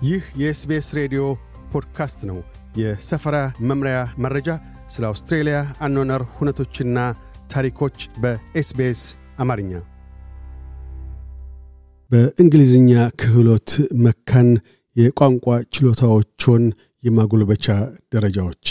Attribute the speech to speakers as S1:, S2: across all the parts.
S1: ይህ የኤስቢኤስ ሬዲዮ ፖድካስት ነው። የሰፈራ መምሪያ መረጃ፣ ስለ አውስትሬልያ አኗኗር ሁነቶችና ታሪኮች በኤስቢኤስ አማርኛ። በእንግሊዝኛ ክህሎት መካን የቋንቋ ችሎታዎችን የማጎልበቻ ደረጃዎች።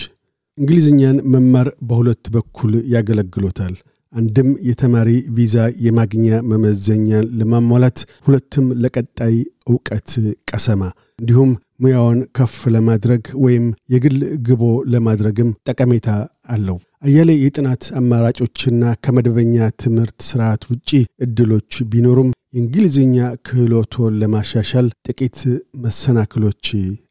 S1: እንግሊዝኛን መማር በሁለት በኩል ያገለግሎታል። አንድም የተማሪ ቪዛ የማግኛ መመዘኛን ለማሟላት፣ ሁለትም ለቀጣይ ዕውቀት ቀሰማ እንዲሁም ሙያውን ከፍ ለማድረግ ወይም የግል ግቦ ለማድረግም ጠቀሜታ አለው። አያሌ የጥናት አማራጮችና ከመደበኛ ትምህርት ስርዓት ውጪ እድሎች ቢኖሩም የእንግሊዝኛ ክህሎቶን ለማሻሻል ጥቂት መሰናክሎች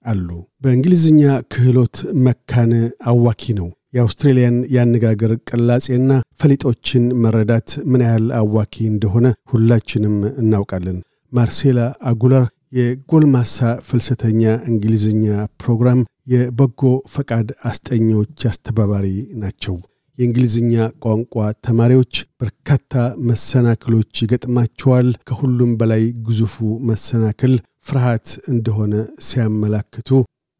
S1: አሉ። በእንግሊዝኛ ክህሎት መካን አዋኪ ነው። የአውስትሬልያን የአነጋገር ቅላጼና ፈሊጦችን መረዳት ምን ያህል አዋኪ እንደሆነ ሁላችንም እናውቃለን። ማርሴላ አጉላር የጎልማሳ ፍልሰተኛ እንግሊዝኛ ፕሮግራም የበጎ ፈቃድ አስጠኚዎች አስተባባሪ ናቸው። የእንግሊዝኛ ቋንቋ ተማሪዎች በርካታ መሰናክሎች ይገጥማቸዋል። ከሁሉም በላይ ግዙፉ መሰናክል ፍርሃት እንደሆነ ሲያመላክቱ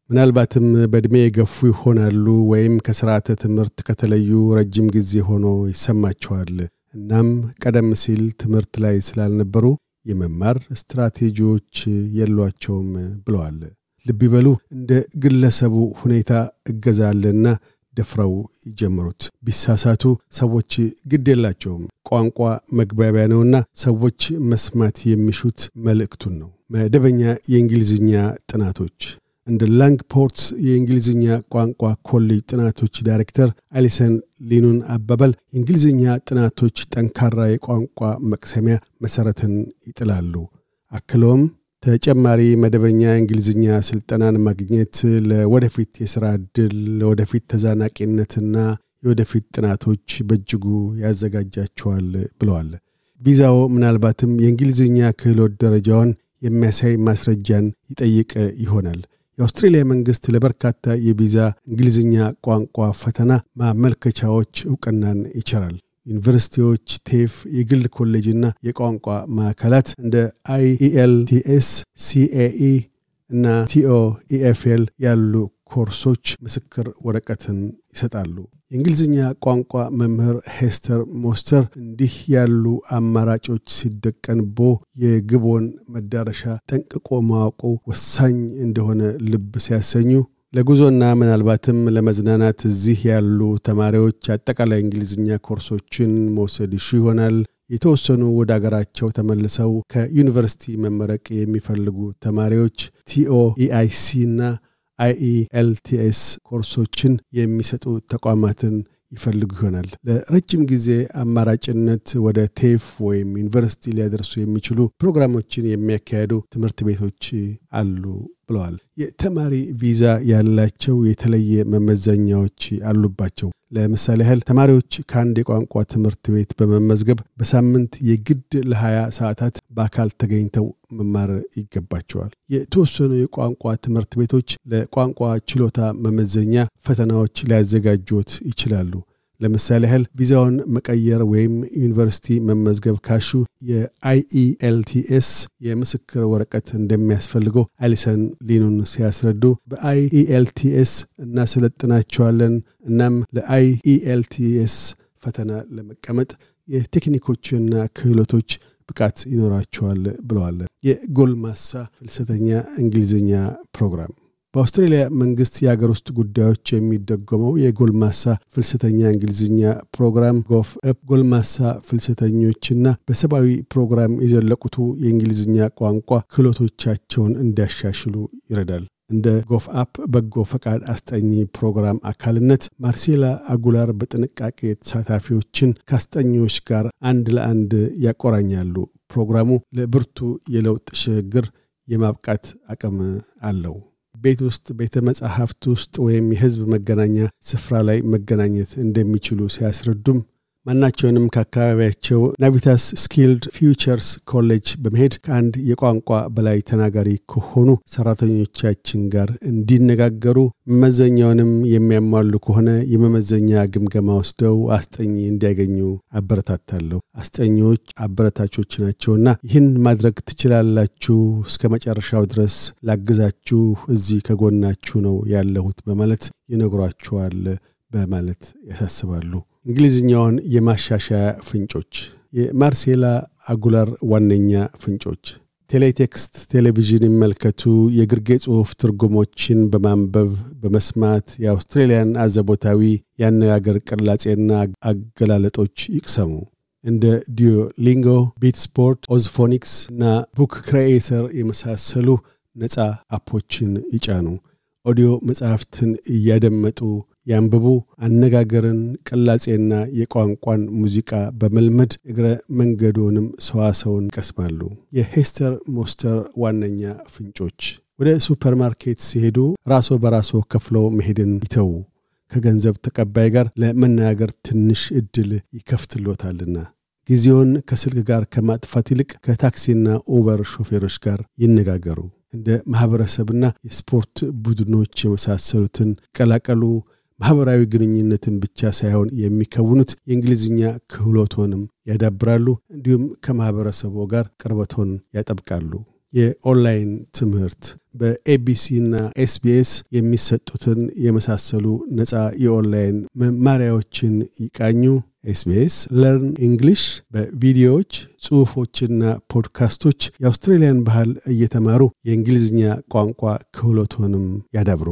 S1: ምናልባትም በዕድሜ የገፉ ይሆናሉ ወይም ከስርዓተ ትምህርት ከተለዩ ረጅም ጊዜ ሆኖ ይሰማቸዋል። እናም ቀደም ሲል ትምህርት ላይ ስላልነበሩ የመማር ስትራቴጂዎች የሏቸውም ብለዋል። ልብ ይበሉ፣ እንደ ግለሰቡ ሁኔታ እገዛለና ደፍረው ይጀምሩት። ቢሳሳቱ ሰዎች ግድ የላቸውም። ቋንቋ መግባቢያ ነውና ሰዎች መስማት የሚሹት መልእክቱን ነው። መደበኛ የእንግሊዝኛ ጥናቶች እንደ ላንግ ፖርትስ የእንግሊዝኛ ቋንቋ ኮሌጅ ጥናቶች ዳይሬክተር አሊሰን ሊኑን አባባል የእንግሊዝኛ ጥናቶች ጠንካራ የቋንቋ መቅሰሚያ መሠረትን ይጥላሉ። አክለውም ተጨማሪ መደበኛ የእንግሊዝኛ ስልጠናን ማግኘት ለወደፊት የሥራ ዕድል፣ ለወደፊት ተዛናቂነትና የወደፊት ጥናቶች በእጅጉ ያዘጋጃቸዋል ብለዋል። ቪዛው ምናልባትም የእንግሊዝኛ ክህሎት ደረጃውን የሚያሳይ ማስረጃን ይጠይቅ ይሆናል። የአውስትሬልያ መንግሥት ለበርካታ የቪዛ እንግሊዝኛ ቋንቋ ፈተና ማመልከቻዎች ዕውቅናን ይቸራል። ዩኒቨርሲቲዎች፣ ቴፍ፣ የግል ኮሌጅና የቋንቋ ማዕከላት እንደ አይኢኤልቲኤስ፣ ሲኤኢ እና ቲኦኢኤፍኤል ያሉ ኮርሶች ምስክር ወረቀትን ይሰጣሉ። የእንግሊዝኛ ቋንቋ መምህር ሄስተር ሞስተር እንዲህ ያሉ አማራጮች ሲደቀኑብዎ የግብዎን መዳረሻ ጠንቅቆ ማወቁ ወሳኝ እንደሆነ ልብ ሲያሰኙ ለጉዞና ምናልባትም ለመዝናናት እዚህ ያሉ ተማሪዎች አጠቃላይ እንግሊዝኛ ኮርሶችን መውሰድ ይሹ ይሆናል። የተወሰኑ ወደ አገራቸው ተመልሰው ከዩኒቨርሲቲ መመረቅ የሚፈልጉ ተማሪዎች ቲኦኢአይሲ እና አይኢኤልቲኤስ ኮርሶችን የሚሰጡ ተቋማትን ይፈልጉ ይሆናል። ለረጅም ጊዜ አማራጭነት ወደ ቴፍ ወይም ዩኒቨርሲቲ ሊያደርሱ የሚችሉ ፕሮግራሞችን የሚያካሄዱ ትምህርት ቤቶች አሉ ብለዋል። የተማሪ ቪዛ ያላቸው የተለየ መመዘኛዎች አሉባቸው። ለምሳሌ ያህል ተማሪዎች ከአንድ የቋንቋ ትምህርት ቤት በመመዝገብ በሳምንት የግድ ለ20 ሰዓታት በአካል ተገኝተው መማር ይገባቸዋል። የተወሰኑ የቋንቋ ትምህርት ቤቶች ለቋንቋ ችሎታ መመዘኛ ፈተናዎች ሊያዘጋጁት ይችላሉ። ለምሳሌ ያህል ቪዛውን መቀየር ወይም ዩኒቨርሲቲ መመዝገብ ካሹ የአይኢኤልቲኤስ የምስክር ወረቀት እንደሚያስፈልገው አሊሰን ሊኑን ሲያስረዱ በአይኢኤልቲኤስ እናሰለጥናቸዋለን። እናም ለአይኢኤልቲኤስ ፈተና ለመቀመጥ የቴክኒኮችና ክህሎቶች ብቃት ይኖራቸዋል ብለዋል። የጎልማሳ ፍልሰተኛ እንግሊዝኛ ፕሮግራም በአውስትሬልያ መንግስት የአገር ውስጥ ጉዳዮች የሚደጎመው የጎልማሳ ፍልሰተኛ እንግሊዝኛ ፕሮግራም ጎፍ አፕ ጎልማሳ ፍልሰተኞችና በሰብአዊ ፕሮግራም የዘለቁቱ የእንግሊዝኛ ቋንቋ ክህሎቶቻቸውን እንዲያሻሽሉ ይረዳል። እንደ ጎፍ አፕ በጎ ፈቃድ አስጠኚ ፕሮግራም አካልነት ማርሴላ አጉላር በጥንቃቄ ተሳታፊዎችን ከአስጠኚዎች ጋር አንድ ለአንድ ያቆራኛሉ። ፕሮግራሙ ለብርቱ የለውጥ ሽግግር የማብቃት አቅም አለው። ቤት ውስጥ ቤተ መጻሕፍት ውስጥ ወይም የህዝብ መገናኛ ስፍራ ላይ መገናኘት እንደሚችሉ ሲያስረዱም ማናቸውንም ከአካባቢያቸው ናቪታስ ስኪልድ ፊውቸርስ ኮሌጅ በመሄድ ከአንድ የቋንቋ በላይ ተናጋሪ ከሆኑ ሰራተኞቻችን ጋር እንዲነጋገሩ መመዘኛውንም የሚያሟሉ ከሆነ የመመዘኛ ግምገማ ወስደው አስጠኚ እንዲያገኙ አበረታታለሁ። አስጠኚዎች አበረታቾች ናቸውና ይህን ማድረግ ትችላላችሁ። እስከ መጨረሻው ድረስ ላግዛችሁ፣ እዚህ ከጎናችሁ ነው ያለሁት በማለት ይነግሯችኋል በማለት ያሳስባሉ። እንግሊዝኛውን የማሻሻያ ፍንጮች የማርሴላ አጉላር ዋነኛ ፍንጮች ቴሌቴክስት ቴሌቪዥን ይመልከቱ፣ የግርጌ ጽሑፍ ትርጉሞችን በማንበብ በመስማት የአውስትሬልያን አዘቦታዊ የአነጋገር ቅላጼና አገላለጦች ይቅሰሙ። እንደ Duolingo፣ ስፖርት ኦዝፎኒክስ እና Book Creator የመሳሰሉ ነፃ app ኦችን ይጫኑ። ኦዲዮ መጽሐፍትን እያደመጡ ያንብቡ። አነጋገርን፣ ቅላጼና የቋንቋን ሙዚቃ በመልመድ እግረ መንገዶንም ሰዋሰውን ይቀስማሉ። የሄስተር ሞስተር ዋነኛ ፍንጮች ወደ ሱፐርማርኬት ሲሄዱ ራሶ በራሶ ከፍለው መሄድን ይተዉ። ከገንዘብ ተቀባይ ጋር ለመነጋገር ትንሽ እድል ይከፍትሎታልና። ጊዜውን ከስልክ ጋር ከማጥፋት ይልቅ ከታክሲና ኡበር ሾፌሮች ጋር ይነጋገሩ። እንደ ማኅበረሰብና የስፖርት ቡድኖች የመሳሰሉትን ቀላቀሉ። ማኅበራዊ ግንኙነትን ብቻ ሳይሆን የሚከውኑት የእንግሊዝኛ ክህሎቶንም ያዳብራሉ። እንዲሁም ከማኅበረሰቡ ጋር ቅርበቶን ያጠብቃሉ። የኦንላይን ትምህርት በኤቢሲ እና ኤስቢኤስ የሚሰጡትን የመሳሰሉ ነፃ የኦንላይን መማሪያዎችን ይቃኙ። ኤስቢኤስ Learn English በቪዲዮዎች ጽሑፎችና ፖድካስቶች የአውስትሬልያን ባህል እየተማሩ የእንግሊዝኛ ቋንቋ ክህሎቶንም ያዳብሩ።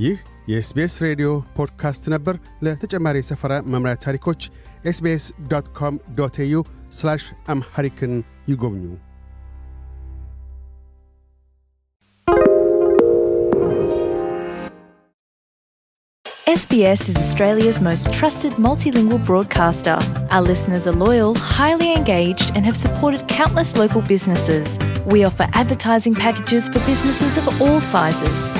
S1: ይህ የኤስቤስ ሬዲዮ ፖድካስት ነበር። ለተጨማሪ የሰፈራ መምሪያ ታሪኮች ኤስቤስ ዶት ኮም ዶት ኤዩ አምሐሪክን ይጎብኙ።
S2: SBS is Australia's most trusted multilingual broadcaster. Our listeners are loyal, highly engaged, and have supported countless local businesses. We offer advertising packages for businesses of all sizes.